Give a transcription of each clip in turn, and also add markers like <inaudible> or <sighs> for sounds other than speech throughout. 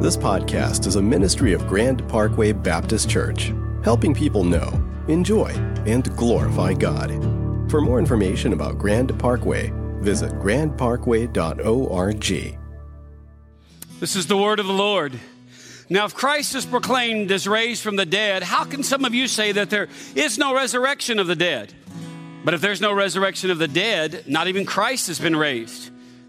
This podcast is a ministry of Grand Parkway Baptist Church, helping people know, enjoy, and glorify God. For more information about Grand Parkway, visit grandparkway.org. This is the word of the Lord. Now, if Christ is proclaimed as raised from the dead, how can some of you say that there is no resurrection of the dead? But if there's no resurrection of the dead, not even Christ has been raised.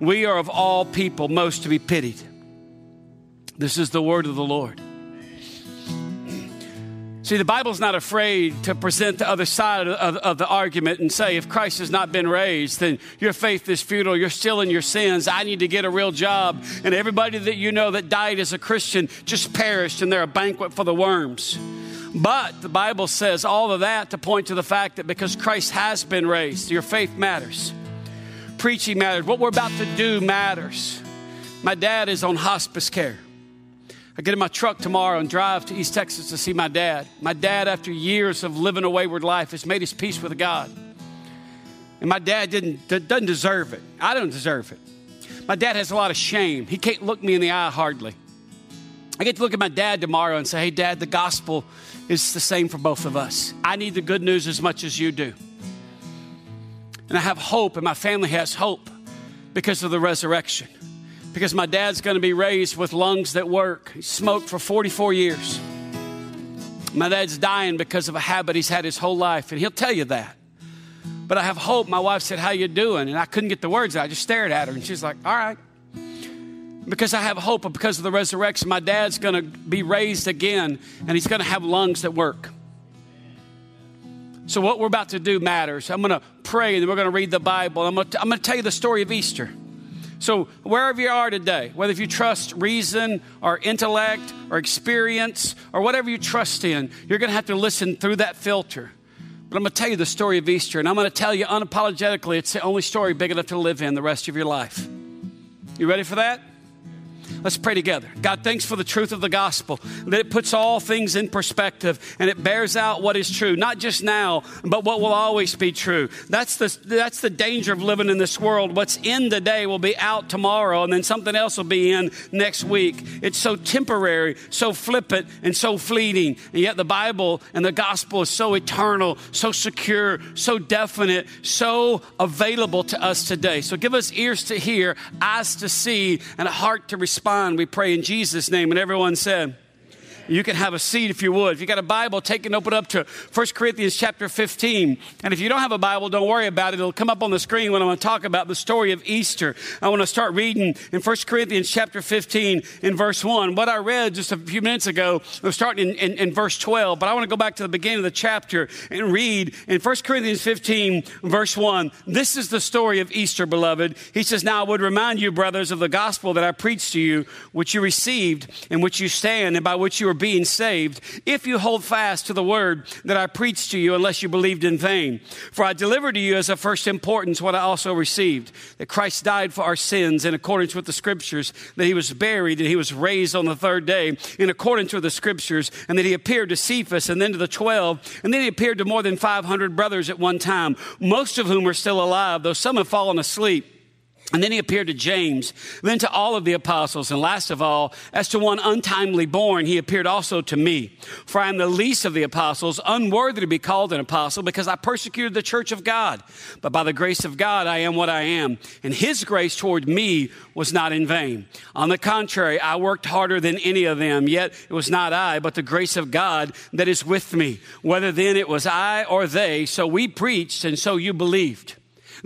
we are of all people most to be pitied. This is the word of the Lord. See, the Bible's not afraid to present the other side of, of, the argument and say, if Christ has not been raised, then your faith is futile. You're still in your sins. I need to get a real job. And everybody that you know that died as a Christian just perished, and they're a banquet for the worms. But the Bible says all of that to point to the fact that because Christ has been raised, your faith matters preaching matters. What we're about to do matters. My dad is on hospice care. I get in my truck tomorrow and drive to East Texas to see my dad. My dad, after years of living a wayward life, has made his peace with God. And my dad didn't, doesn't deserve it. I don't deserve it. My dad has a lot of shame. He can't look me in the eye hardly. I get to look at my dad tomorrow and say, hey, dad, the gospel is the same for both of us. I need the good news as much as you do. And I have hope, and my family has hope because of the resurrection. Because my dad's going to be raised with lungs that work. He smoked for 44 years. My dad's dying because of a habit he's had his whole life, and he'll tell you that. But I have hope. My wife said, How you doing? And I couldn't get the words out. I just stared at her, and she's like, All right. Because I have hope, because of the resurrection, my dad's going to be raised again, and he's going to have lungs that work. So, what we're about to do matters. I'm going to pray and then we're going to read the Bible. I'm going to, I'm going to tell you the story of Easter. So, wherever you are today, whether if you trust reason or intellect or experience or whatever you trust in, you're going to have to listen through that filter. But I'm going to tell you the story of Easter, and I'm going to tell you unapologetically it's the only story big enough to live in the rest of your life. You ready for that? Let's pray together. God, thanks for the truth of the gospel, that it puts all things in perspective and it bears out what is true, not just now, but what will always be true. That's the, that's the danger of living in this world. What's in today will be out tomorrow, and then something else will be in next week. It's so temporary, so flippant, and so fleeting. And yet the Bible and the gospel is so eternal, so secure, so definite, so available to us today. So give us ears to hear, eyes to see, and a heart to receive respond, we pray in Jesus' name. And everyone said, you can have a seat if you would. If you got a Bible, take it and open up to 1 Corinthians chapter 15. And if you don't have a Bible, don't worry about it. It'll come up on the screen when I'm going to talk about the story of Easter. I want to start reading in 1 Corinthians chapter 15 in verse 1. What I read just a few minutes ago I was starting in, in, in verse 12, but I want to go back to the beginning of the chapter and read in 1 Corinthians 15 verse 1. This is the story of Easter, beloved. He says, Now I would remind you, brothers, of the gospel that I preached to you, which you received, in which you stand, and by which you are being saved if you hold fast to the word that I preached to you, unless you believed in vain. For I delivered to you as of first importance what I also received that Christ died for our sins in accordance with the scriptures, that he was buried and he was raised on the third day in accordance with the scriptures, and that he appeared to Cephas and then to the twelve, and then he appeared to more than 500 brothers at one time, most of whom are still alive, though some have fallen asleep. And then he appeared to James, then to all of the apostles, and last of all, as to one untimely born, he appeared also to me. For I am the least of the apostles, unworthy to be called an apostle, because I persecuted the church of God. But by the grace of God, I am what I am. And his grace toward me was not in vain. On the contrary, I worked harder than any of them, yet it was not I, but the grace of God that is with me. Whether then it was I or they, so we preached, and so you believed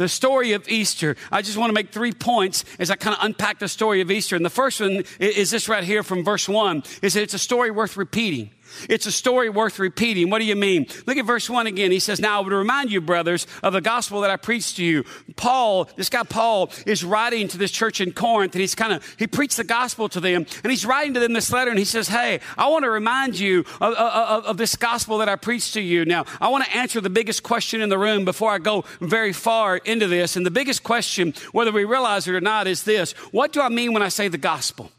the story of Easter. I just want to make three points as I kind of unpack the story of Easter. And the first one is this right here from verse one, is that it's a story worth repeating. It's a story worth repeating. What do you mean? Look at verse 1 again. He says, Now I would remind you, brothers, of the gospel that I preached to you. Paul, this guy Paul, is writing to this church in Corinth, and he's kind of, he preached the gospel to them, and he's writing to them this letter, and he says, Hey, I want to remind you of, of, of this gospel that I preached to you. Now, I want to answer the biggest question in the room before I go very far into this. And the biggest question, whether we realize it or not, is this What do I mean when I say the gospel?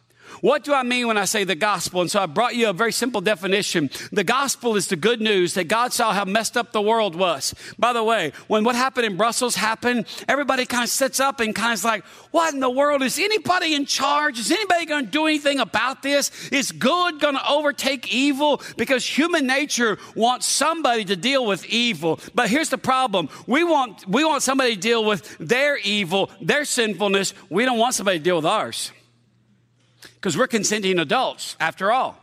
What do I mean when I say the gospel? And so I brought you a very simple definition. The gospel is the good news that God saw how messed up the world was. By the way, when what happened in Brussels happened, everybody kind of sits up and kind of like, what in the world? Is anybody in charge? Is anybody going to do anything about this? Is good going to overtake evil? Because human nature wants somebody to deal with evil. But here's the problem. We want, we want somebody to deal with their evil, their sinfulness. We don't want somebody to deal with ours because we're consenting adults after all.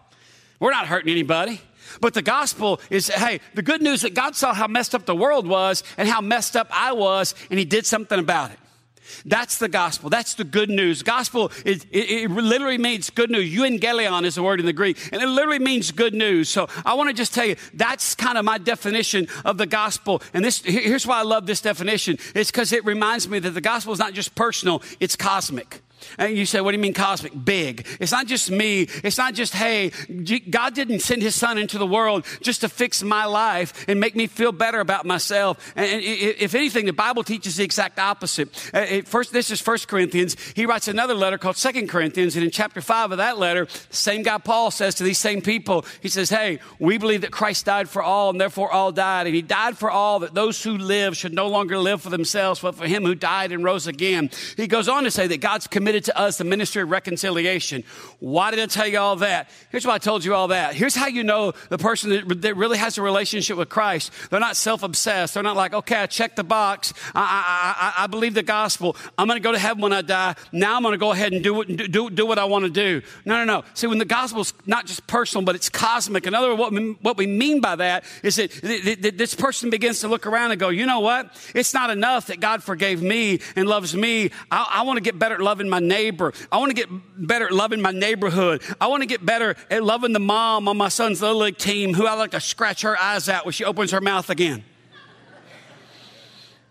We're not hurting anybody. But the gospel is, hey, the good news that God saw how messed up the world was and how messed up I was, and He did something about it. That's the gospel. That's the good news. Gospel, it, it, it, literally means good news. Euangelion is the word in the Greek, and it literally means good news. So I want to just tell you, that's kind of my definition of the gospel. And this, here's why I love this definition. It's because it reminds me that the gospel is not just personal, it's cosmic. And you say, what do you mean cosmic? Big. It's not just me. It's not just, hey, God didn't send his son into the world just to fix my life and make me feel better about myself. And if anything, the Bible teaches the exact opposite. Uh, first, this is First Corinthians. He writes another letter called Second Corinthians. And in chapter five of that letter, same guy Paul says to these same people, he says, hey, we believe that Christ died for all and therefore all died. And he died for all that those who live should no longer live for themselves, but for him who died and rose again. He goes on to say that God's committed committed to us the ministry of reconciliation. Why did I tell you all that? Here's why I told you all that. Here's how you know the person that, that really has a relationship with Christ. They're not self obsessed. They're not like, okay, I checked the box. I, I, I, I believe the gospel. I'm going to go to heaven when I die. Now I'm going to go ahead and do, what, do, do what I want to do. No, no, no. See, when the gospel is not just personal, but it's cosmic. In other words, what we, what we mean by that is that this person begins to look around and go, you know what? It's not enough that God forgave me and loves me. I, I want to get better at loving my neighbor. I want to get better at loving my neighborhood. I want to get better at loving the mom on my son's little league team who I like to scratch her eyes out when she opens her mouth again.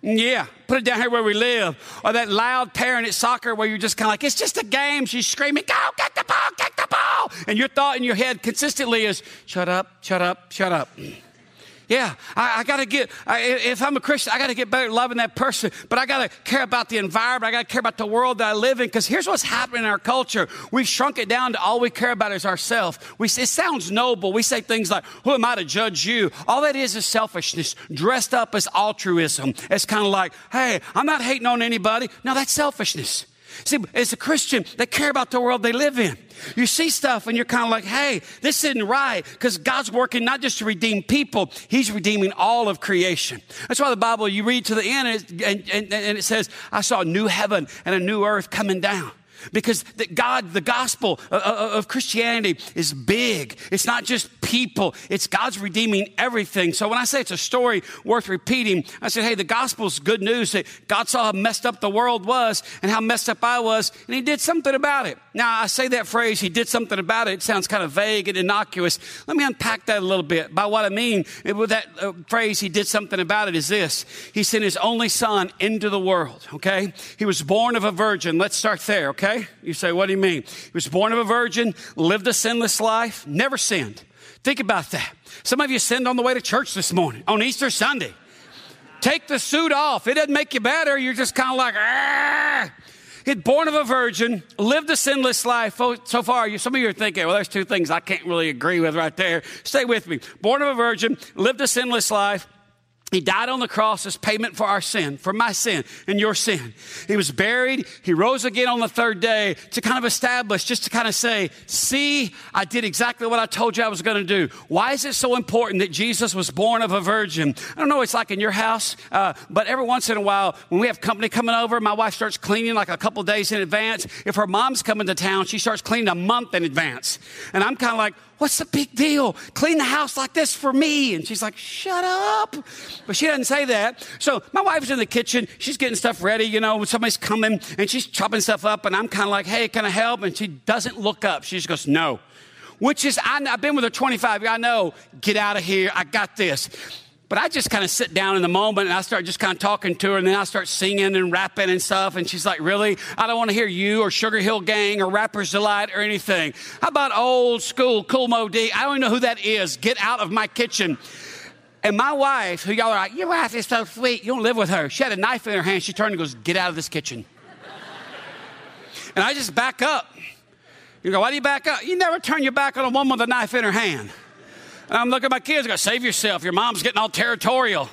Yeah, put it down here where we live. Or that loud parent at soccer where you're just kind of like, it's just a game. She's screaming, go, get the ball, get the ball. And your thought in your head consistently is, shut up, shut up, shut up. Yeah, I, I got to get, I, if I'm a Christian, I got to get better loving that person, but I got to care about the environment. I got to care about the world that I live in because here's what's happening in our culture. We've shrunk it down to all we care about is ourselves. We, it sounds noble. We say things like, who am I to judge you? All that is is selfishness dressed up as altruism. It's kind of like, hey, I'm not hating on anybody. No, that's selfishness. See, as a Christian, they care about the world they live in. You see stuff and you're kind of like, hey, this isn't right because God's working not just to redeem people, He's redeeming all of creation. That's why the Bible, you read to the end and, and, and, it says, I saw a new heaven and a new earth coming down. Because the God, the gospel uh, uh, of Christianity is big. It's not just people, it's God's redeeming everything. So when I say it's a story worth repeating, I said, hey, the gospel's good news that God saw how messed up the world was and how messed up I was, and He did something about it. Now, I say that phrase, He did something about it. It sounds kind of vague and innocuous. Let me unpack that a little bit. By what I mean with that uh, phrase, He did something about it, is this He sent His only Son into the world, okay? He was born of a virgin. Let's start there, okay? Okay? You say, what do you mean? He was born of a virgin, lived a sinless life, never sinned. Think about that. Some of you sinned on the way to church this morning, on Easter Sunday. Take the suit off. It doesn't make you better. You're just kind of like, ah. He'd born of a virgin, lived a sinless life. Oh, so far, you, some of you are thinking, well, there's two things I can't really agree with right there. Stay with me. Born of a virgin, lived a sinless life, he died on the cross as payment for our sin, for my sin and your sin. He was buried. He rose again on the third day to kind of establish, just to kind of say, see, I did exactly what I told you I was going to do. Why is it so important that Jesus was born of a virgin? I don't know it's like in your house, uh, but every once in a while, when we have company coming over, my wife starts cleaning like a couple days in advance. If her mom's coming to town, she starts cleaning a month in advance. And I'm kind of like, What's the big deal? Clean the house like this for me. And she's like, Shut up. But she doesn't say that. So my wife's in the kitchen. She's getting stuff ready, you know, somebody's coming and she's chopping stuff up. And I'm kind of like, Hey, can I help? And she doesn't look up. She just goes, No. which is, I, have been with her 25 years. I know, get out of here. I got this. But I just kind of sit down in the moment and I start just kind of talking to her and then I start singing and rapping and stuff. And she's like, Really? I don't want to hear you or Sugar Hill Gang or Rapper's Delight or anything. How about old school Kool Moe Dee? I don't even know who that is. Get out of my kitchen. And my wife, who y'all are like, Your wife is so sweet. You don't live with her. She had a knife in her hand. She turned and goes, Get out of this kitchen. and I just back up. You go, Why do you back up? You never turn your back on a woman with a knife in her hand. Um, I'm looking at my kids, I go, save yourself. Your mom's getting all territorial.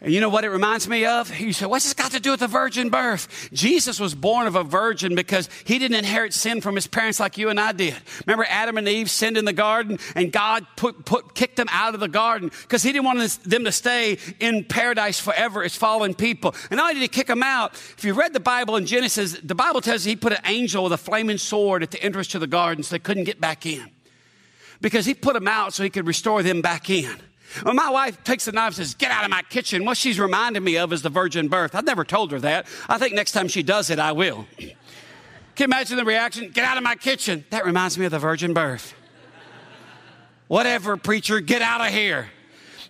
And you know what it reminds me of? You say, what's this got to do with the virgin birth? Jesus was born of a virgin because he didn't inherit sin from his parents like you and I did. Remember Adam and Eve sinned in the garden and God put, put, kicked them out of the garden because he didn't want them to stay in paradise forever as fallen people. And not only did he kick them out, if you read the Bible in Genesis, the Bible tells you he put an angel with a flaming sword at the entrance to the garden so they couldn't get back in because he put them out so he could restore them back in. My wife takes the knife and says, Get out of my kitchen, what she's reminding me of is the virgin birth. I've never told her that. I think next time she does it, I will. <clears throat> Can you imagine the reaction? Get out of my kitchen. That reminds me of the virgin birth. Whatever, preacher, get out of here.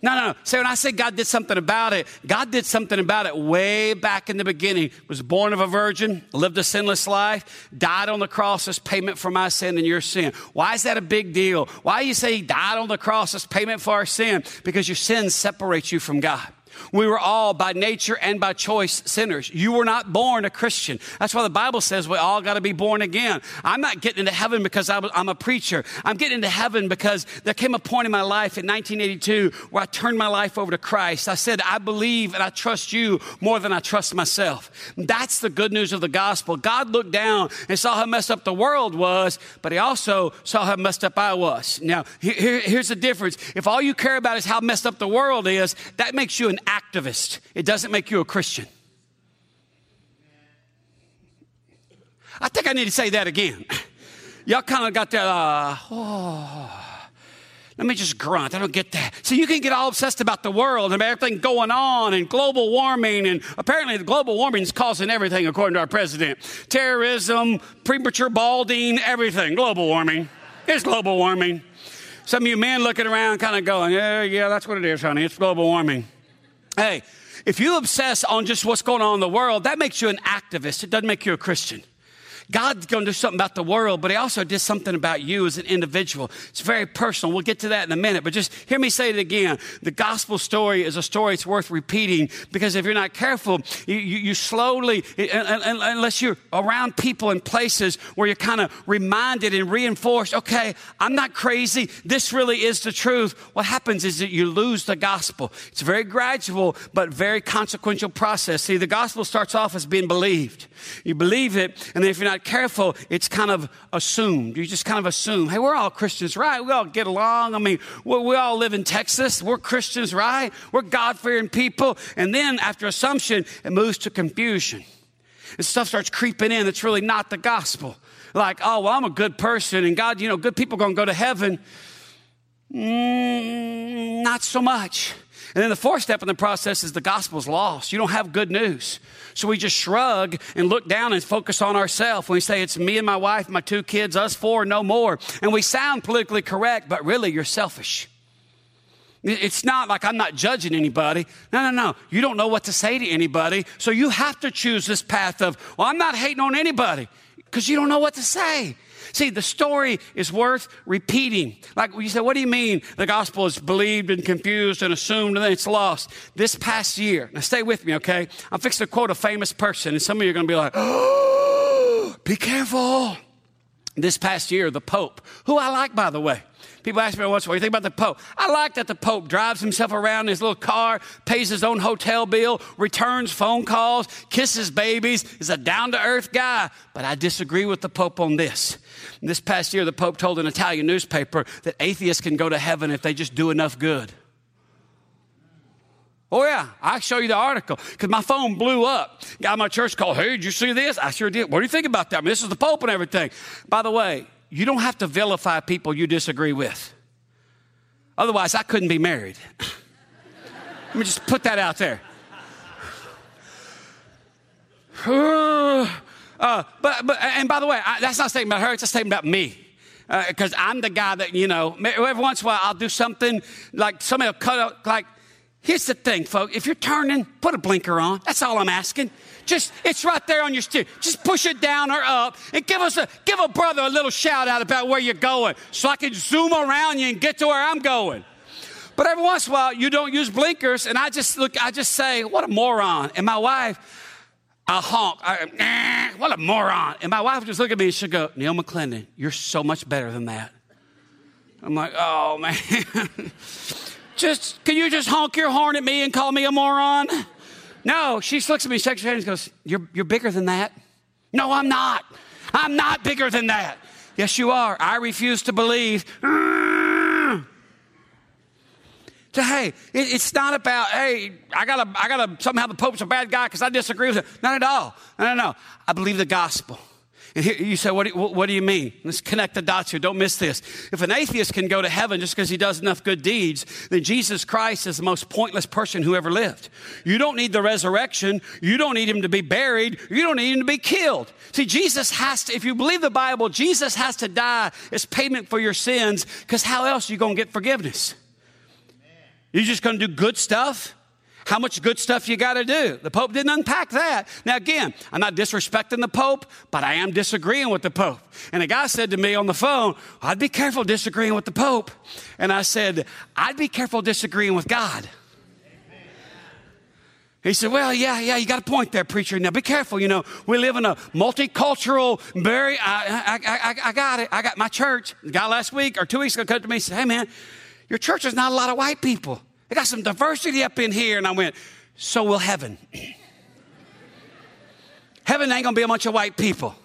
No, no, no. Say, when I say God did something about it, God did something about it way back in the beginning. Was born of a virgin, lived a sinless life, died on the cross as payment for my sin and your sin. Why is that a big deal? Why do you say he died on the cross as payment for our sin? Because your sin separates you from God. We were all by nature and by choice sinners. You were not born a Christian. That's why the Bible says we all got to be born again. I'm not getting into heaven because I'm a preacher. I'm getting into heaven because there came a point in my life in 1982 where I turned my life over to Christ. I said, I believe and I trust you more than I trust myself. That's the good news of the gospel. God looked down and saw how messed up the world was, but he also saw how messed up I was. Now, here, here's the difference. If all you care about is how messed up the world is, that makes you an activist. It doesn't make you a Christian. I think I need to say that again. Y'all kind of got that, uh, oh. Let me just grunt. I don't get that. So you can get all obsessed about the world and everything going on and global warming. And apparently, the global warming is causing everything, according to our president terrorism, premature balding, everything. Global warming. It's global warming. Some of you men looking around kind of going, yeah, yeah, that's what it is, honey. It's global warming. Hey, if you obsess on just what's going on in the world, that makes you an activist. It doesn't make you a Christian. God's going to do something about the world, but He also did something about you as an individual. It's very personal. We'll get to that in a minute, but just hear me say it again. The gospel story is a story it's worth repeating because if you're not careful, you, you, you slowly, unless you're around people and places where you're kind of reminded and reinforced, okay, I'm not crazy. This really is the truth. What happens is that you lose the gospel. It's a very gradual, but very consequential process. See, the gospel starts off as being believed. You believe it, and then if you're not careful, it's kind of assumed. You just kind of assume, hey, we're all Christians, right? We all get along. I mean, we, we all live in Texas. We're Christians, right? We're God fearing people. And then after assumption, it moves to confusion. And stuff starts creeping in that's really not the gospel. Like, oh, well, I'm a good person, and God, you know, good people are going to go to heaven. Mm, not so much. And then the fourth step in the process is the gospel's lost. You don't have good news. So we just shrug and look down and focus on ourselves. We say it's me and my wife, my two kids, us four, no more. And we sound politically correct, but really you're selfish. It's not like I'm not judging anybody. No, no, no. You don't know what to say to anybody. So you have to choose this path of, well, I'm not hating on anybody because you don't know what to say. See, the story is worth repeating. Like you say, what do you mean the gospel is believed and confused and assumed and then it's lost? This past year, now stay with me, okay? I'm fixing to quote a famous person, and some of you are going to be like, oh, <gasps> be careful. This past year, the Pope, who I like, by the way, People ask me once, what do you think about the Pope? I like that the Pope drives himself around in his little car, pays his own hotel bill, returns phone calls, kisses babies, is a down to earth guy. But I disagree with the Pope on this. This past year, the Pope told an Italian newspaper that atheists can go to heaven if they just do enough good. Oh, yeah, I'll show you the article because my phone blew up. Got my church called, Hey, did you see this? I sure did. What do you think about that? I mean, this is the Pope and everything. By the way, you don't have to vilify people you disagree with. Otherwise, I couldn't be married. <laughs> Let me just put that out there. <sighs> Uh, but, but, and by the way, I, that's not a statement about her, it's a statement about me. because uh, I'm the guy that, you know, every once in a while I'll do something like somebody will cut out, like, here's the thing, folks. If you're turning, put a blinker on. That's all I'm asking. Just, it's right there on your steer. Just push it down or up and give us a, give a brother a little shout out about where you're going so I can zoom around you and get to where I'm going. But every once in a while, you don't use blinkers, and I just look, I just say, what a moron. And my wife, I honk. I, what a moron. And my wife just look at me and she'd go, Neil McClendon, you're so much better than that. I'm like, oh man. <laughs> just, can you just honk your horn at me and call me a moron? No, she looks at me, shakes her head, and goes, you're, you're bigger than that. No, I'm not. I'm not bigger than that. Yes, you are. I refuse to believe. So, hey, it, it's not about, hey, I gotta, I gotta, somehow the Pope's a bad guy because I disagree with him. Not at all. No, no, no. I believe the gospel. You say, what do, what do you mean? Let's connect the dots here. Don't miss this. If an atheist can go to heaven just because he does enough good deeds, then Jesus Christ is the most pointless person who ever lived. You don't need the resurrection. You don't need him to be buried. You don't need him to be killed. See, Jesus has to, if you believe the Bible, Jesus has to die as payment for your sins because how else are you going to get forgiveness? You're just going to do good stuff? How much good stuff you got to do? The Pope didn't unpack that. Now, again, I'm not disrespecting the Pope, but I am disagreeing with the Pope. And a guy said to me on the phone, I'd be careful disagreeing with the Pope. And I said, I'd be careful disagreeing with God. He said, Well, yeah, yeah, you got a point there, preacher. Now be careful. You know, we live in a multicultural, very, I, I, I, I got it. I got my church. The guy last week or two weeks ago came to me and said, Hey, man, your church is not a lot of white people. They got some diversity up in here. And I went, So will heaven. <laughs> heaven ain't gonna be a bunch of white people.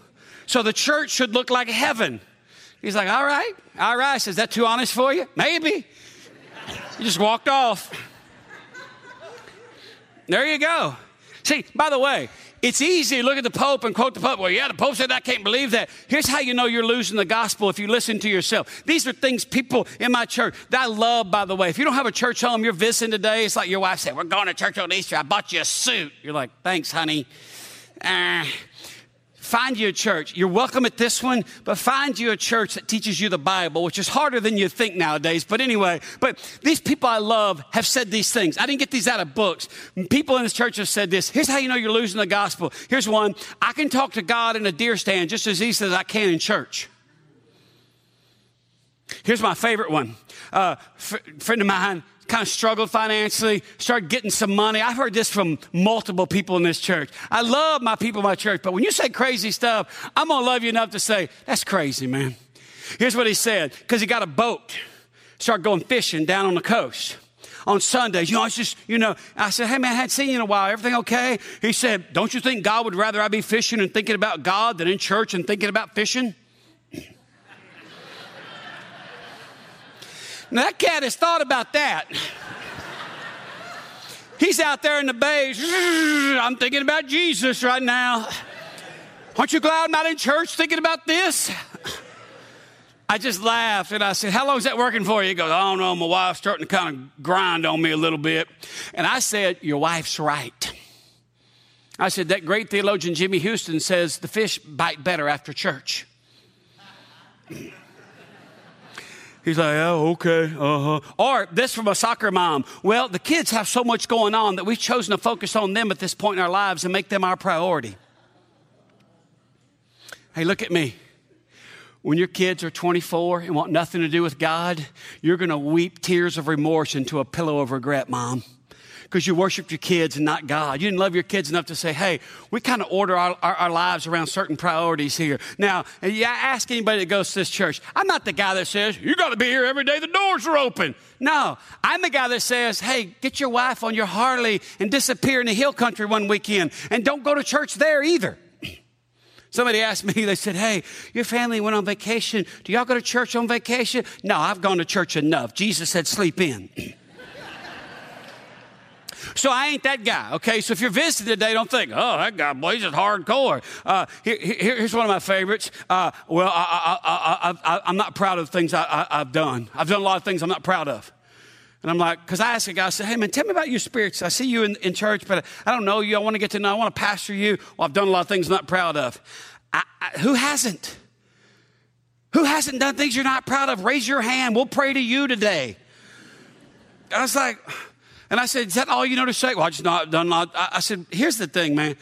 So the church should look like heaven. He's like, All right, all right. Is that too honest for you? Maybe. <laughs> You just walked off. There you go. See, by the way, it's easy to look at the Pope and quote the Pope. Well, yeah, the Pope said I can't believe that. Here's how you know you're losing the gospel if you listen to yourself. These are things people in my church that I love, by the way. If you don't have a church home, you're visiting today, it's like your wife said, We're going to church on Easter. I bought you a suit. You're like, Thanks, honey. Uh, Find you a church. You're welcome at this one, but find you a church that teaches you the Bible, which is harder than you think nowadays. But anyway, but these people I love have said these things. I didn't get these out of books. People in this church have said this. Here's how you know you're losing the gospel. Here's one. I can talk to God in a deer stand just as easy as I can in church. Here's my favorite one. Uh, f- friend of mine kind of struggled financially, started getting some money. I've heard this from multiple people in this church. I love my people in my church, but when you say crazy stuff, I'm going to love you enough to say, that's crazy, man. Here's what he said because he got a boat, started going fishing down on the coast on Sundays. You know, I just, you know, I said, hey man, I hadn't seen you in a while. Everything okay? He said, don't you think God would rather I be fishing and thinking about God than in church and thinking about fishing? Now, that cat has thought about that. He's out there in the bay. I'm thinking about Jesus right now. Aren't you glad I'm not in church thinking about this? I just laughed and I said, How long is that working for you? He goes, I don't know. My wife's starting to kind of grind on me a little bit. And I said, Your wife's right. I said, That great theologian Jimmy Houston says the fish bite better after church. He's like, oh, okay, uh huh. Or this from a soccer mom. Well, the kids have so much going on that we've chosen to focus on them at this point in our lives and make them our priority. Hey, look at me. When your kids are 24 and want nothing to do with God, you're going to weep tears of remorse into a pillow of regret, mom because you worshiped your kids and not God. You didn't love your kids enough to say, hey, we kind of order our, our, our, lives around certain priorities here. Now, yeah, ask anybody that goes to this church. I'm not the guy that says, you got to be here every day the doors are open. No, I'm the guy that says, hey, get your wife on your Harley and disappear in the hill country one weekend and don't go to church there either. <clears throat> Somebody asked me, they said, Hey, your family went on vacation. Do y'all go to church on vacation? No, I've gone to church enough. Jesus said, Sleep in. <clears throat> So I ain't that guy, okay? So if you're visiting today, don't think, oh, that guy, boy, he's just hardcore. Uh, here, here, here's one of my favorites. Uh, well, I, am not proud of the things I, have done. I've done a lot of things I'm not proud of. And I'm like, because I asked a guy, I said, hey, man, tell me about your spirits. I see you in, in church, but I don't know you. I want to get to know. I want to pastor you. Well, I've done a lot of things I'm not proud of. I, I, who hasn't? Who hasn't done things you're not proud of? Raise your hand. We'll pray to you today. I was like, and I said, Is that all you know to say? Well, I just not done. Not. I said, Here's the thing, man.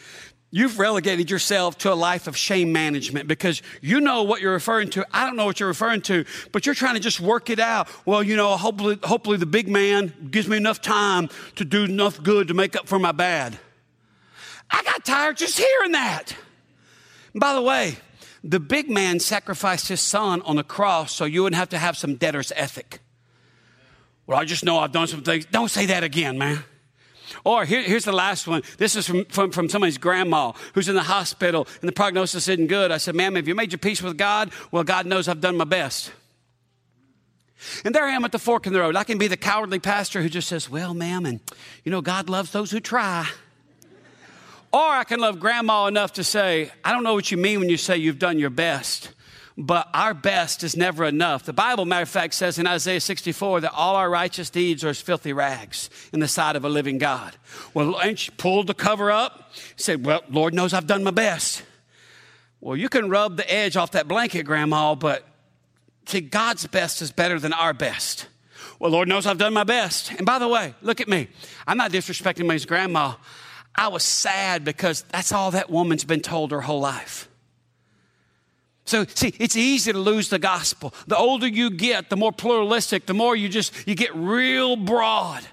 You've relegated yourself to a life of shame management because you know what you're referring to. I don't know what you're referring to, but you're trying to just work it out. Well, you know, hopefully, hopefully the big man gives me enough time to do enough good to make up for my bad. I got tired just hearing that. And by the way, the big man sacrificed his son on the cross so you wouldn't have to have some debtor's ethic. Well, I just know I've done some things. Don't say that again, man. Or here, here's the last one. This is from, from, from, somebody's grandma who's in the hospital and the prognosis isn't good. I said, ma'am, have you made your peace with God? Well, God knows I've done my best. And there I am at the fork in the road. I can be the cowardly pastor who just says, well, ma'am, and you know, God loves those who try. Or I can love grandma enough to say, I don't know what you mean when you say you've done your best but our best is never enough. The Bible, matter of fact, says in Isaiah 64 that all our righteous deeds are as filthy rags in the sight of a living God. Well, and she pulled the cover up, said, Well, Lord knows I've done my best. Well, you can rub the edge off that blanket, Grandma, but see, God's best is better than our best. Well, Lord knows I've done my best. And by the way, look at me. I'm not disrespecting my grandma. I was sad because that's all that woman's been told her whole life. So see, it's easy to lose the gospel. The older you get, the more pluralistic, the more you just you get real broad.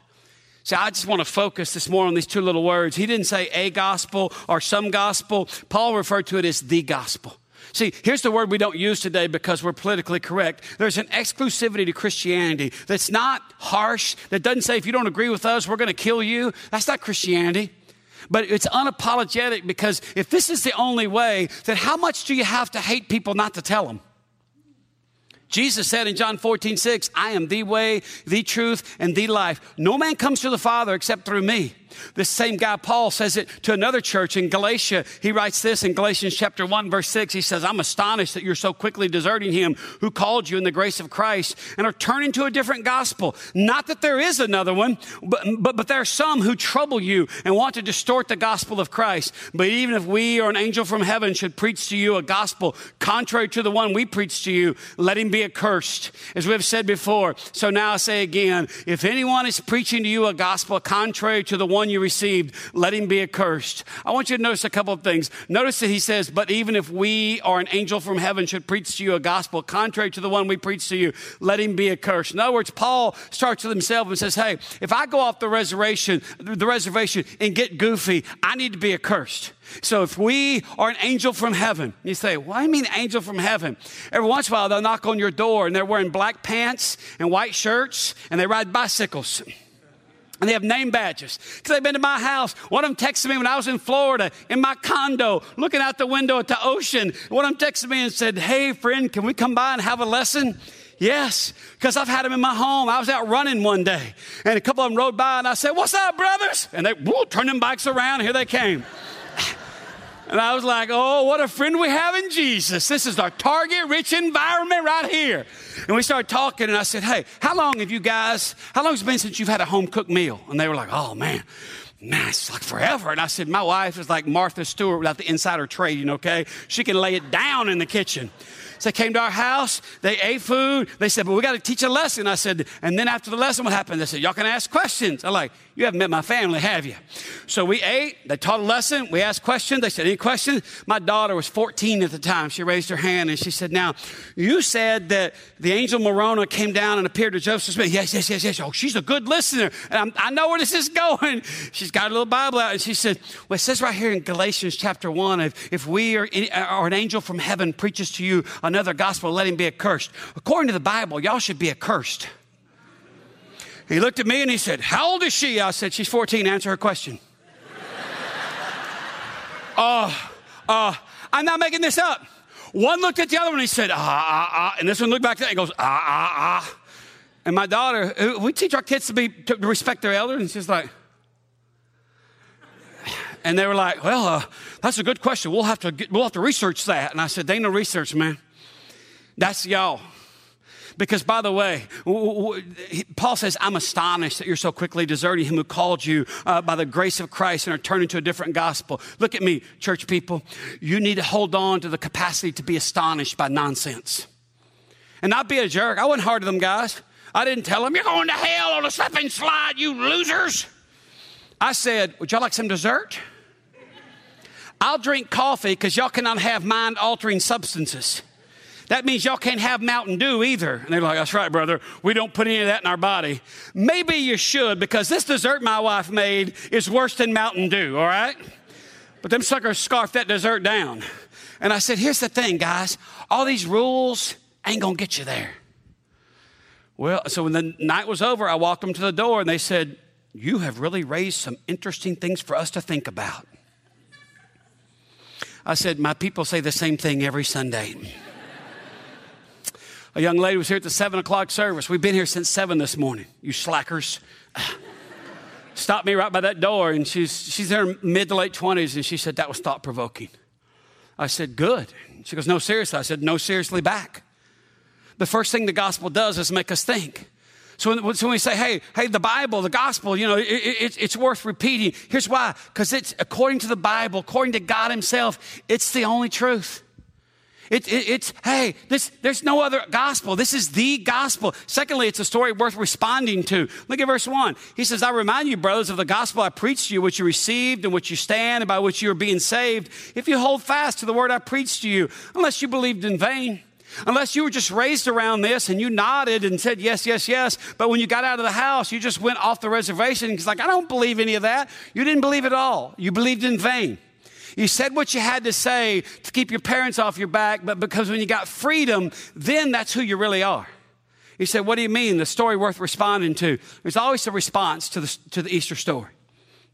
See, I just want to focus this more on these two little words. He didn't say a gospel or some gospel. Paul referred to it as the gospel. See, here's the word we don't use today because we're politically correct. There's an exclusivity to Christianity that's not harsh, that doesn't say if you don't agree with us, we're going to kill you. That's not Christianity. But it's unapologetic because if this is the only way, then how much do you have to hate people not to tell them? Jesus said in John 14, 6, I am the way, the truth, and the life. No man comes to the Father except through me. This same guy, Paul, says it to another church in Galatia. He writes this in Galatians chapter 1, verse 6. He says, I'm astonished that you're so quickly deserting him who called you in the grace of Christ and are turning to a different gospel. Not that there is another one, but, but, but there are some who trouble you and want to distort the gospel of Christ. But even if we or an angel from heaven should preach to you a gospel contrary to the one we preach to you, let him be accursed. As we have said before, so now I say again, if anyone is preaching to you a gospel contrary to the one one you received, let him be accursed. I want you to notice a couple of things. Notice that he says, But even if we or an angel from heaven should preach to you a gospel contrary to the one we preach to you, let him be accursed. In other words, Paul starts with himself and says, Hey, if I go off the reservation, the reservation and get goofy, I need to be accursed. So if we are an angel from heaven, you say, Why do you mean angel from heaven? Every once in a while they'll knock on your door and they're wearing black pants and white shirts and they ride bicycles. And they have name badges because they've been to my house. One of them texted me when I was in Florida in my condo, looking out the window at the ocean. One of them texted me and said, Hey, friend, can we come by and have a lesson? Yes, because I've had them in my home. I was out running one day, and a couple of them rode by, and I said, What's up, brothers? And they turned them bikes around, and here they came. And I was like, oh, what a friend we have in Jesus. This is our target rich environment right here. And we started talking, and I said, hey, how long have you guys, how long has it been since you've had a home cooked meal? And they were like, oh, man. Man, it's like forever. And I said, My wife is like Martha Stewart without the insider trading, okay? She can lay it down in the kitchen. So they came to our house, they ate food. They said, But we got to teach a lesson. I said, And then after the lesson, what happened? They said, Y'all can ask questions. I'm like, You haven't met my family, have you? So we ate, they taught a lesson, we asked questions. They said, Any questions? My daughter was 14 at the time. She raised her hand and she said, Now, you said that the angel Moroni came down and appeared to Joseph Smith. Yes, yes, yes, yes. Oh, she's a good listener. And I'm, i know where this is going. <laughs> She's got a little Bible out and she said, Well, it says right here in Galatians chapter 1 if, if we are, or an angel from heaven preaches to you another gospel, let him be accursed. According to the Bible, y'all should be accursed. He looked at me and he said, How old is she? I said, She's 14. Answer her question. <laughs> uh, uh, I'm not making this up. One looked at the other one and he said, ah, ah, ah. And this one looked back at that and goes, ah, ah, ah. And my daughter, we teach our kids to be to respect their elders, and she's like, and they were like, well, uh, that's a good question. We'll have to get, we'll have to research that. And I said, they know research, man. That's y'all. Because, by the way, Paul says, I'm astonished that you're so quickly deserting him who called you uh, by the grace of Christ and are turning to a different gospel. Look at me, church people. You need to hold on to the capacity to be astonished by nonsense. and not be a jerk. I wasn't hard to them guys. I didn't tell them, you're going to hell on a slipping slide, you losers. I said, would y'all like some dessert? <laughs> I'll drink coffee because y'all cannot have mind altering substances. That means y'all can't have Mountain Dew either. And they're like, that's right, brother. We don't put any of that in our body. Maybe you should because this dessert my wife made is worse than Mountain Dew, all right? But them suckers scarfed that dessert down. And I said, here's the thing, guys. All these rules ain't to get you there. Well, so when the night was over, I walked them to the door and they said, You have really raised some interesting things for us to think about. I said, My people say the same thing every Sunday. A young lady was here at the seven o'clock service. We've been here since seven this morning, you slackers. <sighs> Stopped me right by that door, and she's, she's in her mid to late 20s, and she said, That was thought provoking. I said, Good. She goes, No, seriously. I said, No, seriously, back. The first thing the gospel does is make us think. So when, so when we say, hey, hey, the Bible, the gospel, you know, it, it, it's worth repeating. Here's why. Because it's according to the Bible, according to God Himself, it's the only truth. It, it, it's, hey, this, there's no other gospel. This is the gospel. Secondly, it's a story worth responding to. Look at verse 1. He says, I remind you, brothers, of the gospel I preached to you, which you received and which you stand and by which you are being saved, if you hold fast to the word I preached to you, unless you believed in vain. Unless you were just raised around this and you nodded and said yes, yes, yes, but when you got out of the house, you just went off the reservation. It's like, I don't believe any of that. You didn't believe at all. You believed in vain. You said what you had to say to keep your parents off your back, but because when you got freedom, then that's who you really are. You said, What do you mean? The story worth responding to. There's always a response to the, to the Easter story.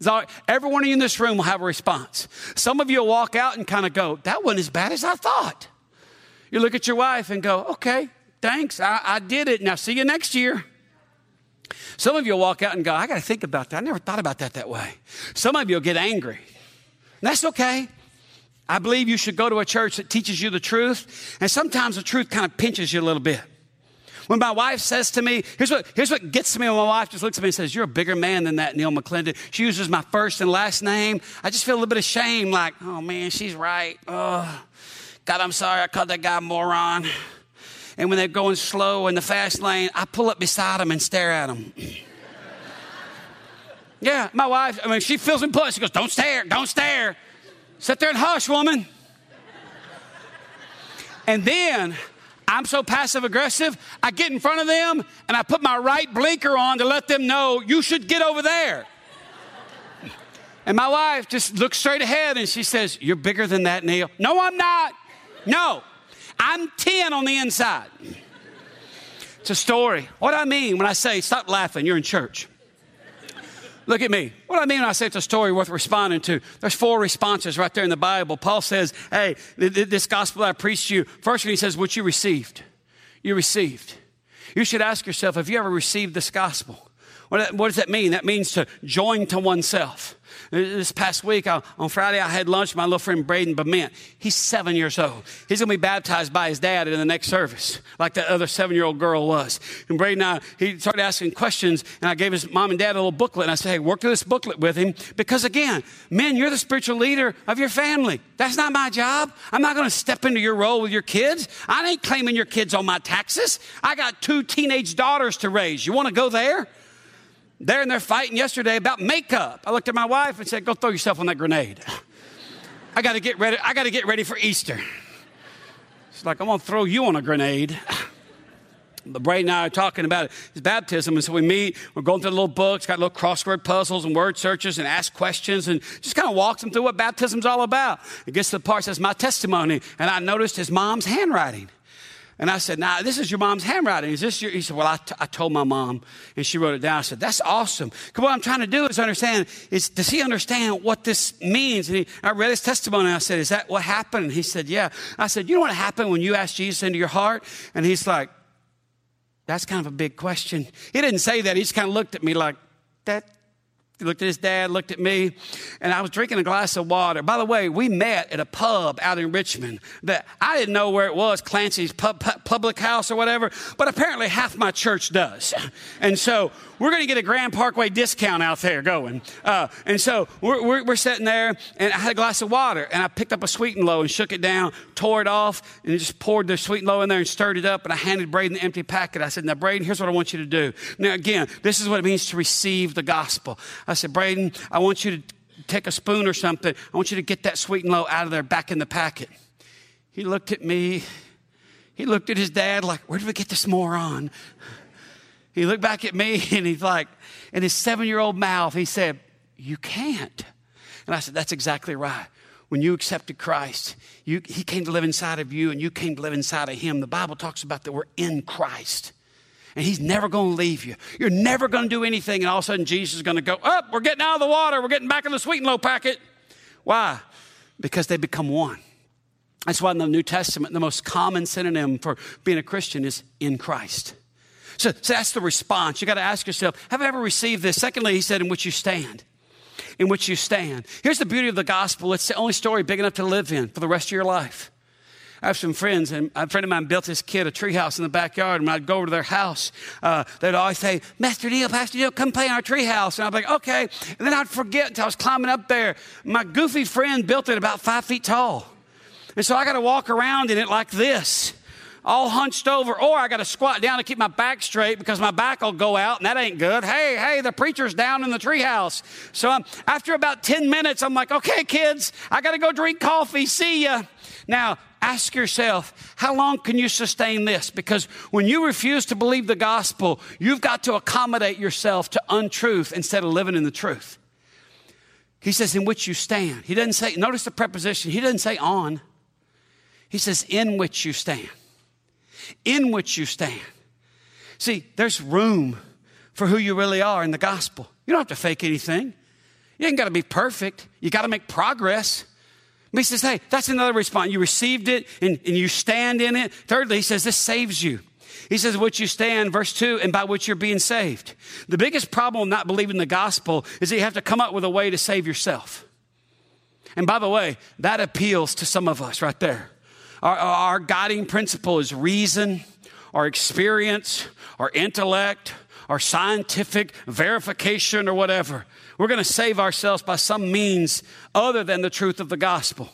Always, everyone in this room will have a response. Some of you will walk out and kind of go, That wasn't as bad as I thought. You look at your wife and go, Okay, thanks. I, I did it. Now see you next year. Some of you will walk out and go, I got to think about that. I never thought about that that way. Some of you will get angry. That's okay. I believe you should go to a church that teaches you the truth. And sometimes the truth kind of pinches you a little bit. When my wife says to me, here's what, here's what gets to me when my wife just looks at me and says, You're a bigger man than that, Neil McClendon. She uses my first and last name. I just feel a little bit of shame, like, oh man, she's right. Oh, God, I'm sorry I called that guy moron. And when they're going slow in the fast lane, I pull up beside them and stare at them. Yeah, my wife, I mean, she feels push. She goes, Don't stare, don't stare. Sit there and hush, woman. And then I'm so passive aggressive, I get in front of them and I put my right blinker on to let them know you should get over there. And my wife just looks straight ahead and she says, You're bigger than that, Neil. No, I'm not. No, I'm 10 on the inside. It's a story. What I mean when I say, Stop laughing, you're in church. Look at me. What do I mean when I say it's a story worth responding to, there's four responses right there in the Bible. Paul says, Hey, this gospel I preached to you, first he says, What you received. You received. You should ask yourself, Have you ever received this gospel? What, does that mean? That means to join to oneself. This past week, on Friday, I had lunch with my little friend Braden Bement. He's seven years old. He's going to be baptized by his dad in the next service, like that other seven year old girl was. And Braden and I, he started asking questions, and I gave his mom and dad a little booklet. And I said, hey, work through this booklet with him. Because again, men, you're the spiritual leader of your family. That's not my job. I'm not going to step into your role with your kids. I ain't claiming your kids on my taxes. I got two teenage daughters to raise. You want to go there? They're in there fighting yesterday about makeup. I looked at my wife and said, Go throw yourself on that grenade. I got to get ready. I got to get ready for Easter. She's like, I'm to throw you on a grenade. But Braden and I are talking about it. It's baptism, and so we meet. We're going through the little books, got little crossword puzzles and word searches, and ask questions, and just kind of walks them through what baptism's all about. It gets to the part that says my testimony, and I noticed his mom's handwriting. And I said, Now, nah, this is your mom's handwriting. Is this your? He said, Well, I, t- I told my mom, and she wrote it down. I said, That's awesome. Because what I'm trying to do is understand, is does he understand what this means? And he, I read his testimony. And I said, Is that what happened? And he said, Yeah. I said, You know what happened when you asked Jesus into your heart? And he's like, That's kind of a big question. He didn't say that. He just kind of looked at me like, That looked at his dad, looked at me, and I was drinking a glass of water. By the way, we met at a pub out in Richmond that I didn't know where it was, Clancy's pub, public house or whatever, but apparently half my church does. And so we're going to get a Grand Parkway discount out there going. Uh, and so we're, we're, we're, sitting there, and I had a glass of water, and I picked up a sweet and low and shook it down, tore it off, and just poured the sweet and low in there and stirred it up, and I handed Braden the empty packet. I said, Now, Braden, here's what I want you to do. Now, again, this is what it means to receive the gospel. I said, Braden, I want you to take a spoon or something. I want you to get that sweet and low out of there back in the packet. He looked at me. He looked at his dad like, Where did we get this moron? He looked back at me <laughs> and he's like, in his seven year old mouth, he said, You can't. And I said, That's exactly right. When you accepted Christ, you, he came to live inside of you and you came to live inside of him. The Bible talks about that we're in Christ. And he's never going to leave you. You're never going to do anything, and all of a sudden Jesus is going to go, Up, oh, we're getting out of the water. We're getting back in the sweet and low packet. Why? Because they become one. That's why in the New Testament, the most common synonym for being a Christian is in Christ. So, so that's the response. You got to ask yourself, have I ever received this? Secondly, he said, in which you stand. In which you stand. Here's the beauty of the gospel it's the only story big enough to live in for the rest of your life. I have some friends, and a friend of mine built this kid a treehouse in the backyard. And when I'd go over to their house, uh, they'd always say, Master Neil, Pastor Neil, come play in our treehouse. And I'd be like, okay. And then I'd forget until I was climbing up there. My goofy friend built it about five feet tall. And so I got to walk around in it like this all hunched over, or I got to squat down to keep my back straight because my back will go out, and that ain't good. Hey, hey, the preacher's down in the treehouse. So um, after about 10 minutes, I'm like, okay, kids, I got to go drink coffee. See ya. Now, ask yourself, how long can you sustain this? Because when you refuse to believe the gospel, you've got to accommodate yourself to untruth instead of living in the truth. He says, in which you stand. He doesn't say, notice the preposition, he doesn't say on. He says, in which you stand in which you stand. See, there's room for who you really are in the gospel. You don't have to fake anything. You ain't got to be perfect. You got to make progress. He says, hey, that's another response. You received it and, and you stand in it. Thirdly, he says, this saves you. He says, which you stand, verse 2, and by which you're being saved. The biggest problem not believing the gospel is that you have to come up with a way to save yourself. And by the way, that appeals to some of us right there. Our, our guiding principle is reason, our experience, our intellect, our scientific verification, or whatever. We're going to save ourselves by some means other than the truth of the gospel.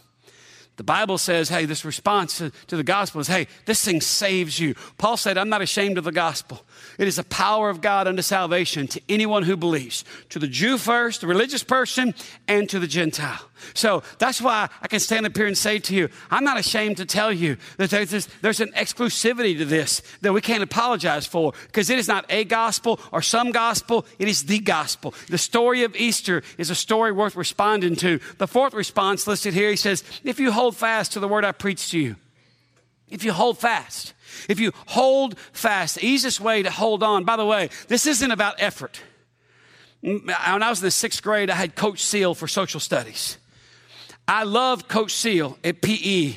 The Bible says, hey, this response to, to, the gospel is, hey, this thing saves you. Paul said, I'm not ashamed of the gospel. It is the power of God unto salvation to anyone who believes, to the Jew first, the religious person, and to the Gentile. So that's why I can stand up here and say to you, I'm not ashamed to tell you that there's, this, there's an exclusivity to this that we can't apologize for because it is not a gospel or some gospel, it is the gospel. The story of Easter is a story worth responding to. The fourth response listed here, he says, If you hold fast to the word I preach to you, if you hold fast, if you hold fast, the easiest way to hold on, by the way, this isn't about effort. When I was in the sixth grade, I had Coach Seal for social studies. I loved Coach Seal at PE.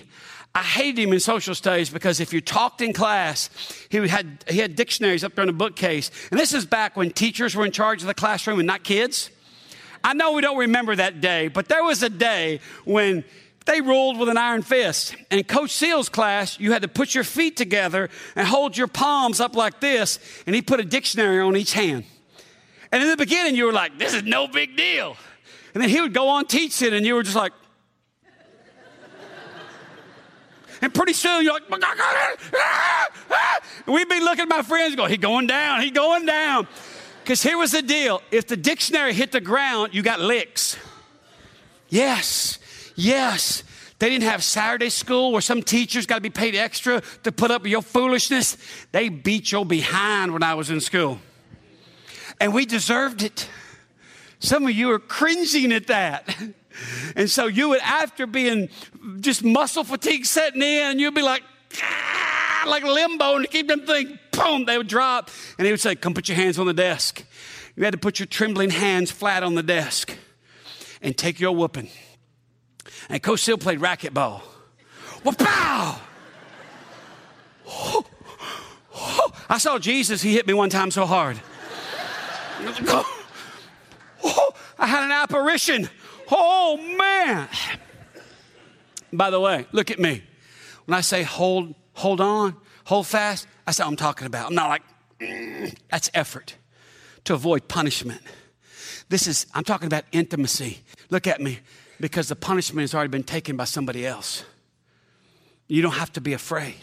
I hated him in social studies because if you talked in class, he had, he had dictionaries up there in a bookcase. And this is back when teachers were in charge of the classroom and not kids. I know we don't remember that day, but there was a day when they ruled with an iron fist. And Coach Seal's class, you had to put your feet together and hold your palms up like this, and he put a dictionary on each hand. And in the beginning, you were like, this is no big deal. And then he would go on teaching, and you were just like, <laughs> and pretty soon you're like, we'd be looking at my friends go, he going down, he going down. Because here was the deal. If the dictionary hit the ground, you got licks. Yes. Yes, they didn't have Saturday school where some teachers got to be paid extra to put up with your foolishness. They beat your behind when I was in school. And we deserved it. Some of you are cringing at that. And so you would, after being just muscle fatigue setting in, you'd be like, ah, like limbo, and keep them thing, boom, they would drop. And he would say, Come put your hands on the desk. You had to put your trembling hands flat on the desk and take your whooping. And Coach Seal played racquetball. Well, pow! I saw Jesus, he hit me one time so hard. I had an apparition. Oh, man. By the way, look at me. When I say hold, hold on, hold fast, that's what I'm talking about. I'm not like, mm, that's effort to avoid punishment. This is, I'm talking about intimacy. Look at me, because the punishment has already been taken by somebody else. You don't have to be afraid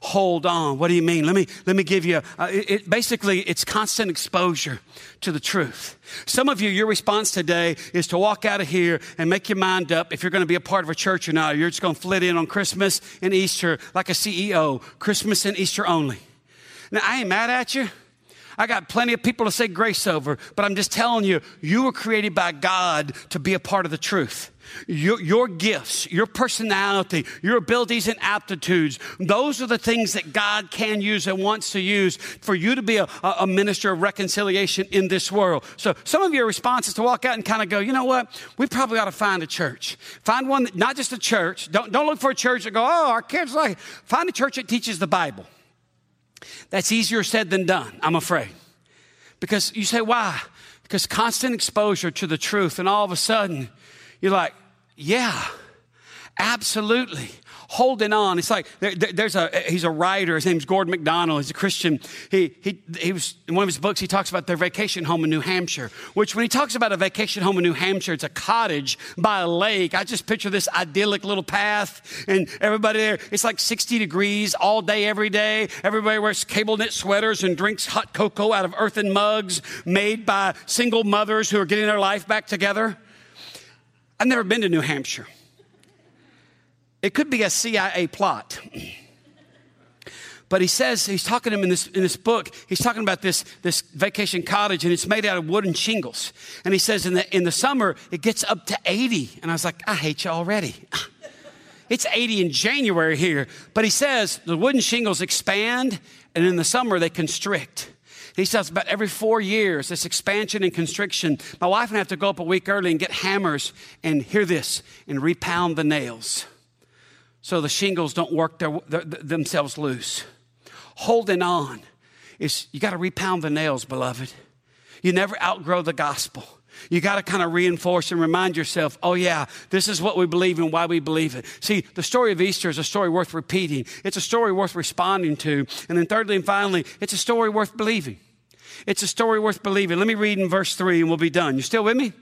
hold on. What do you mean? Let me, let me give you, uh, it, it, basically, it's constant exposure to the truth. Some of you, your response today is to walk out of here and make your mind up if you're going to be a part of a church or not. You're just going to flit in on Christmas and Easter like a CEO, Christmas and Easter only. Now, I ain't mad at you. I got plenty of people to say grace over, but I'm just telling you, you were created by God to be a part of the truth. Your, your, gifts, your personality, your abilities and aptitudes, those are the things that God can use and wants to use for you to be a, a minister of reconciliation in this world. So, some of your response is to walk out and kind of go, you know what? We probably ought to find a church. Find one, that, not just a church. Don't, don't look for a church that go, oh, our kids like, find a church that teaches the Bible. That's easier said than done, I'm afraid. Because you say, why? Because constant exposure to the truth, and all of a sudden, you're like, yeah, absolutely holding on. It's like there, there's a he's a writer. His name's Gordon MacDonald. He's a Christian. He he he was in one of his books. He talks about their vacation home in New Hampshire. Which when he talks about a vacation home in New Hampshire, it's a cottage by a lake. I just picture this idyllic little path and everybody there. It's like 60 degrees all day every day. Everybody wears cable knit sweaters and drinks hot cocoa out of earthen mugs made by single mothers who are getting their life back together. I've never been to New Hampshire. It could be a CIA plot. But he says, he's talking to him in this, in this book, he's talking about this, this vacation cottage and it's made out of wooden shingles. And he says in the, in the summer, it gets up to 80. And I was like, I hate you already. <laughs> it's 80 in January here. But he says the wooden shingles expand and in the summer they constrict. He says about every four years, this expansion and constriction, my wife and I have to go up a week early and get hammers and hear this and repound the nails so the shingles don't work their, their, themselves loose. Holding on is you got to repound the nails, beloved. You never outgrow the gospel. You got to kind of reinforce and remind yourself, oh, yeah, this is what we believe and why we believe it. See, the story of Easter is a story worth repeating, it's a story worth responding to. And then, thirdly and finally, it's a story worth believing. It's a story worth believing. Let me read in verse 3 and we'll be done. You still with me?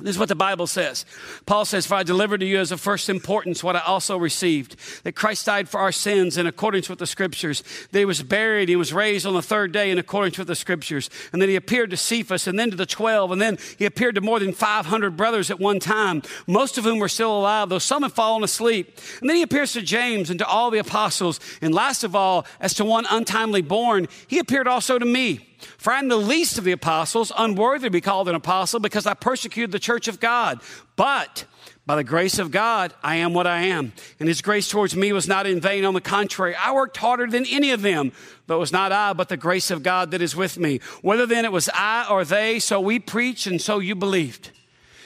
This is what the Bible says. Paul says, For I delivered to you as of first importance what I also received that Christ died for our sins in accordance with the Scriptures, that he was buried, he was raised on the third day in accordance with the Scriptures, and then he appeared to Cephas, and then to the twelve, and then he appeared to more than 500 brothers at one time, most of whom were still alive, though some had fallen asleep. And then he appears to James and to all the apostles, and last of all, as to one untimely born, he appeared also to me. For I'm the least of the apostles, unworthy to be called an apostle because I persecuted the church of God. But by the grace of God, I am what I am. And his grace towards me was not in vain. On the contrary, I worked harder than any of them. But it was not I, but the grace of God that is with me. Whether then it was I or they, so we preached and so you believed.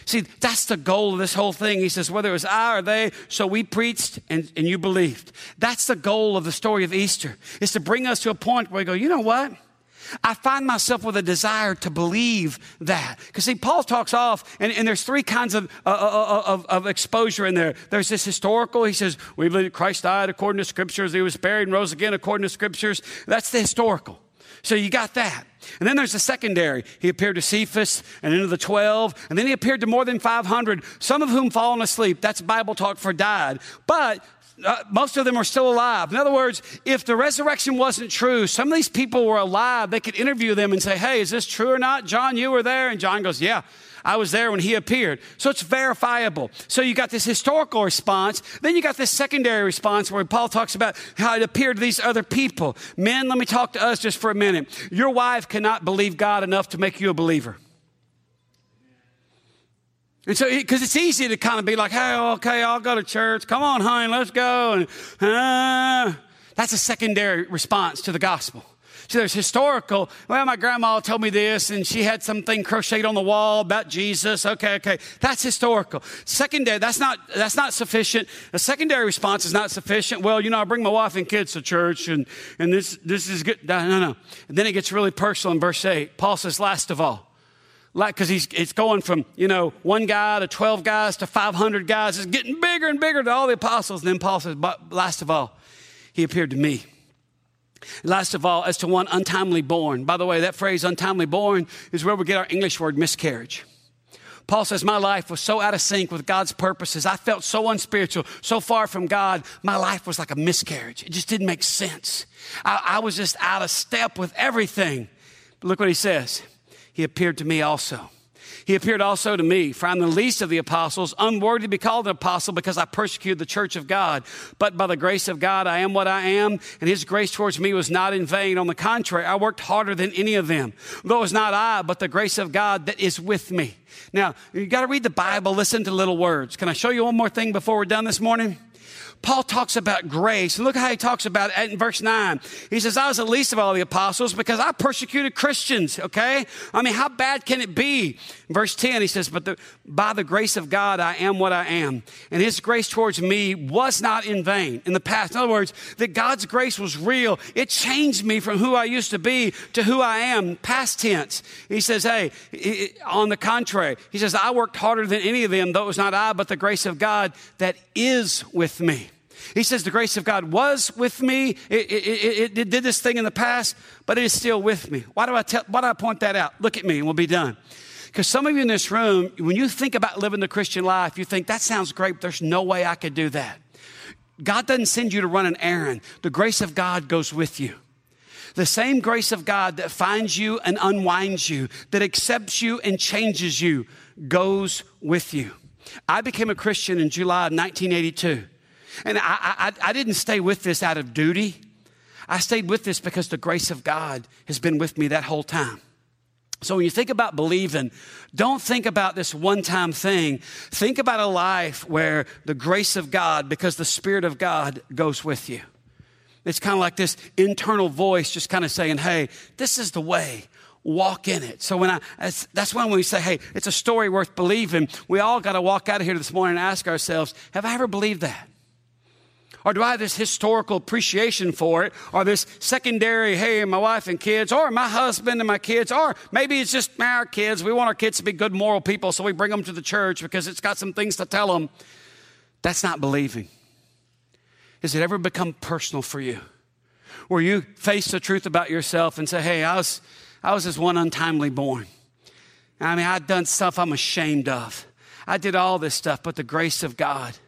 See, that's the goal of this whole thing. He says, whether it was I or they, so we preached and, and you believed. That's the goal of the story of Easter, is to bring us to a point where we go, you know what? I find myself with a desire to believe that. Because see, Paul talks off, and, and there's three kinds of, uh, uh, uh, of, of, exposure in there. There's this historical, he says, we believe that Christ died according to scriptures, he was buried and rose again according to scriptures. That's the historical. So you got that. And then there's the secondary. He appeared to Cephas and into the 12, and then he appeared to more than 500, some of whom fallen asleep. That's Bible talk for died. But uh, most of them are still alive. In other words, if the resurrection wasn't true, some of these people were alive. They could interview them and say, Hey, is this true or not? John, you were there? And John goes, Yeah, I was there when he appeared. So it's verifiable. So you got this historical response. Then you got this secondary response where Paul talks about how it appeared to these other people. Men, let me talk to us just for a minute. Your wife cannot believe God enough to make you a believer. And so, because it's easy to kind of be like, hey, okay, I'll go to church. Come on, honey, let's go. And uh, that's a secondary response to the gospel. So there's historical. Well, my grandma told me this, and she had something crocheted on the wall about Jesus. Okay, okay, that's historical. Secondary, that's not that's not sufficient. A secondary response is not sufficient. Well, you know, I bring my wife and kids to church, and and this this is good. No, no, no. And then it gets really personal in verse eight. Paul says, last of all, like because he's it's going from you know one guy to 12 guys to 500 guys it's getting bigger and bigger to all the apostles and then paul says but last of all he appeared to me last of all as to one untimely born by the way that phrase untimely born is where we get our english word miscarriage Paul says, My life was so out of sync with God's purposes. I felt so unspiritual, so far from God. My life was like a miscarriage. It just didn't make sense. I, I was just out of step with everything. But look what he says he appeared to me also. He appeared also to me, for I'm the least of the apostles, unworthy to be called an apostle because I persecuted the church of God. But by the grace of God, I am what I am, and his grace towards me was not in vain. On the contrary, I worked harder than any of them. Though it was not I, but the grace of God that is with me. Now, you got to read the Bible, listen to little words. Can I show you one more thing before we're done this morning? Paul talks about grace. And look how he talks about it in verse 9. He says, I was the least of all the apostles because I persecuted Christians, okay? I mean, how bad can it be? Verse 10, he says, But the, by the grace of God, I am what I am. And his grace towards me was not in vain in the past. In other words, that God's grace was real. It changed me from who I used to be to who I am, past tense. He says, Hey, on the contrary, he says, I worked harder than any of them, though it was not I, but the grace of God that is with me. He says, The grace of God was with me. It, it, it, it, did this thing in the past, but it is still with me. Why do I, tell, why do I point that out? Look at me and we'll be done. Because some of you in this room, when you think about living the Christian life, you think, That sounds great, but there's no way I could do that. God doesn't send you to run an errand, the grace of God goes with you. The same grace of God that finds you and unwinds you, that accepts you and changes you, goes with you. I became a Christian in July of 1982. And I, I, I didn't stay with this out of duty. I stayed with this because the grace of God has been with me that whole time. So when you think about believing, don't think about this one time thing. Think about a life where the grace of God, because the Spirit of God goes with you. It's kind of like this internal voice just kind of saying, hey, this is the way. Walk in it. So when I, that's when we say, hey, it's a story worth believing. We all got to walk out of here this morning and ask ourselves, have I ever believed that? Or do I have this historical appreciation for it? Or this secondary, hey, my wife and kids, or my husband and my kids, or maybe it's just our kids. We want our kids to be good moral people, so we bring them to the church because it's got some things to tell them. That's not believing. Has it ever become personal for you? Where you face the truth about yourself and say, hey, I was, I was this one untimely born. I mean, I'd done stuff I'm ashamed of. I did all this stuff, but the grace of God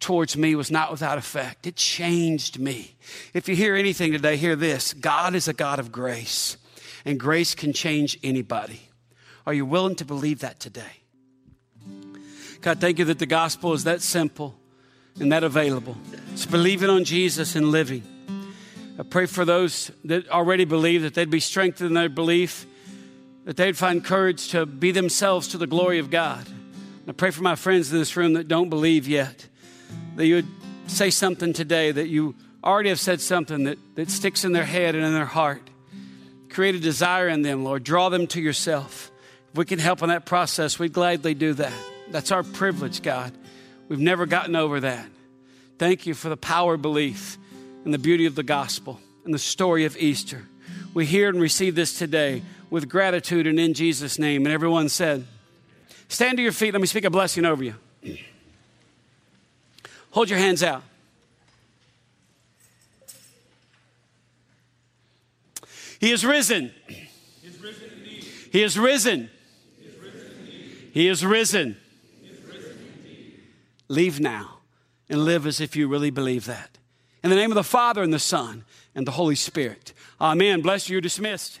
towards me was not without effect. It changed me. If you hear anything today, hear this God is a God of grace, and grace can change anybody. Are you willing to believe that today? God, thank you that the gospel is that simple and that available. It's believing on Jesus and living. I pray for those that already believe that they'd be strengthened in their belief, that they'd find courage to be themselves to the glory of God. I pray for my friends in this room that don't believe yet that you would say something today, that you already have said something that, that sticks in their head and in their heart. Create a desire in them, Lord. Draw them to yourself. If we can help in that process, we'd gladly do that. That's our privilege, God. We've never gotten over that. Thank you for the power of belief and the beauty of the gospel and the story of Easter. We hear and receive this today with gratitude and in Jesus' name. And everyone said, Stand to your feet. Let me speak a blessing over you. Hold your hands out. He is risen. He is risen. He is risen. He is risen. Leave now and live as if you really believe that. In the name of the Father and the Son and the Holy Spirit. Amen. Bless you. You're dismissed.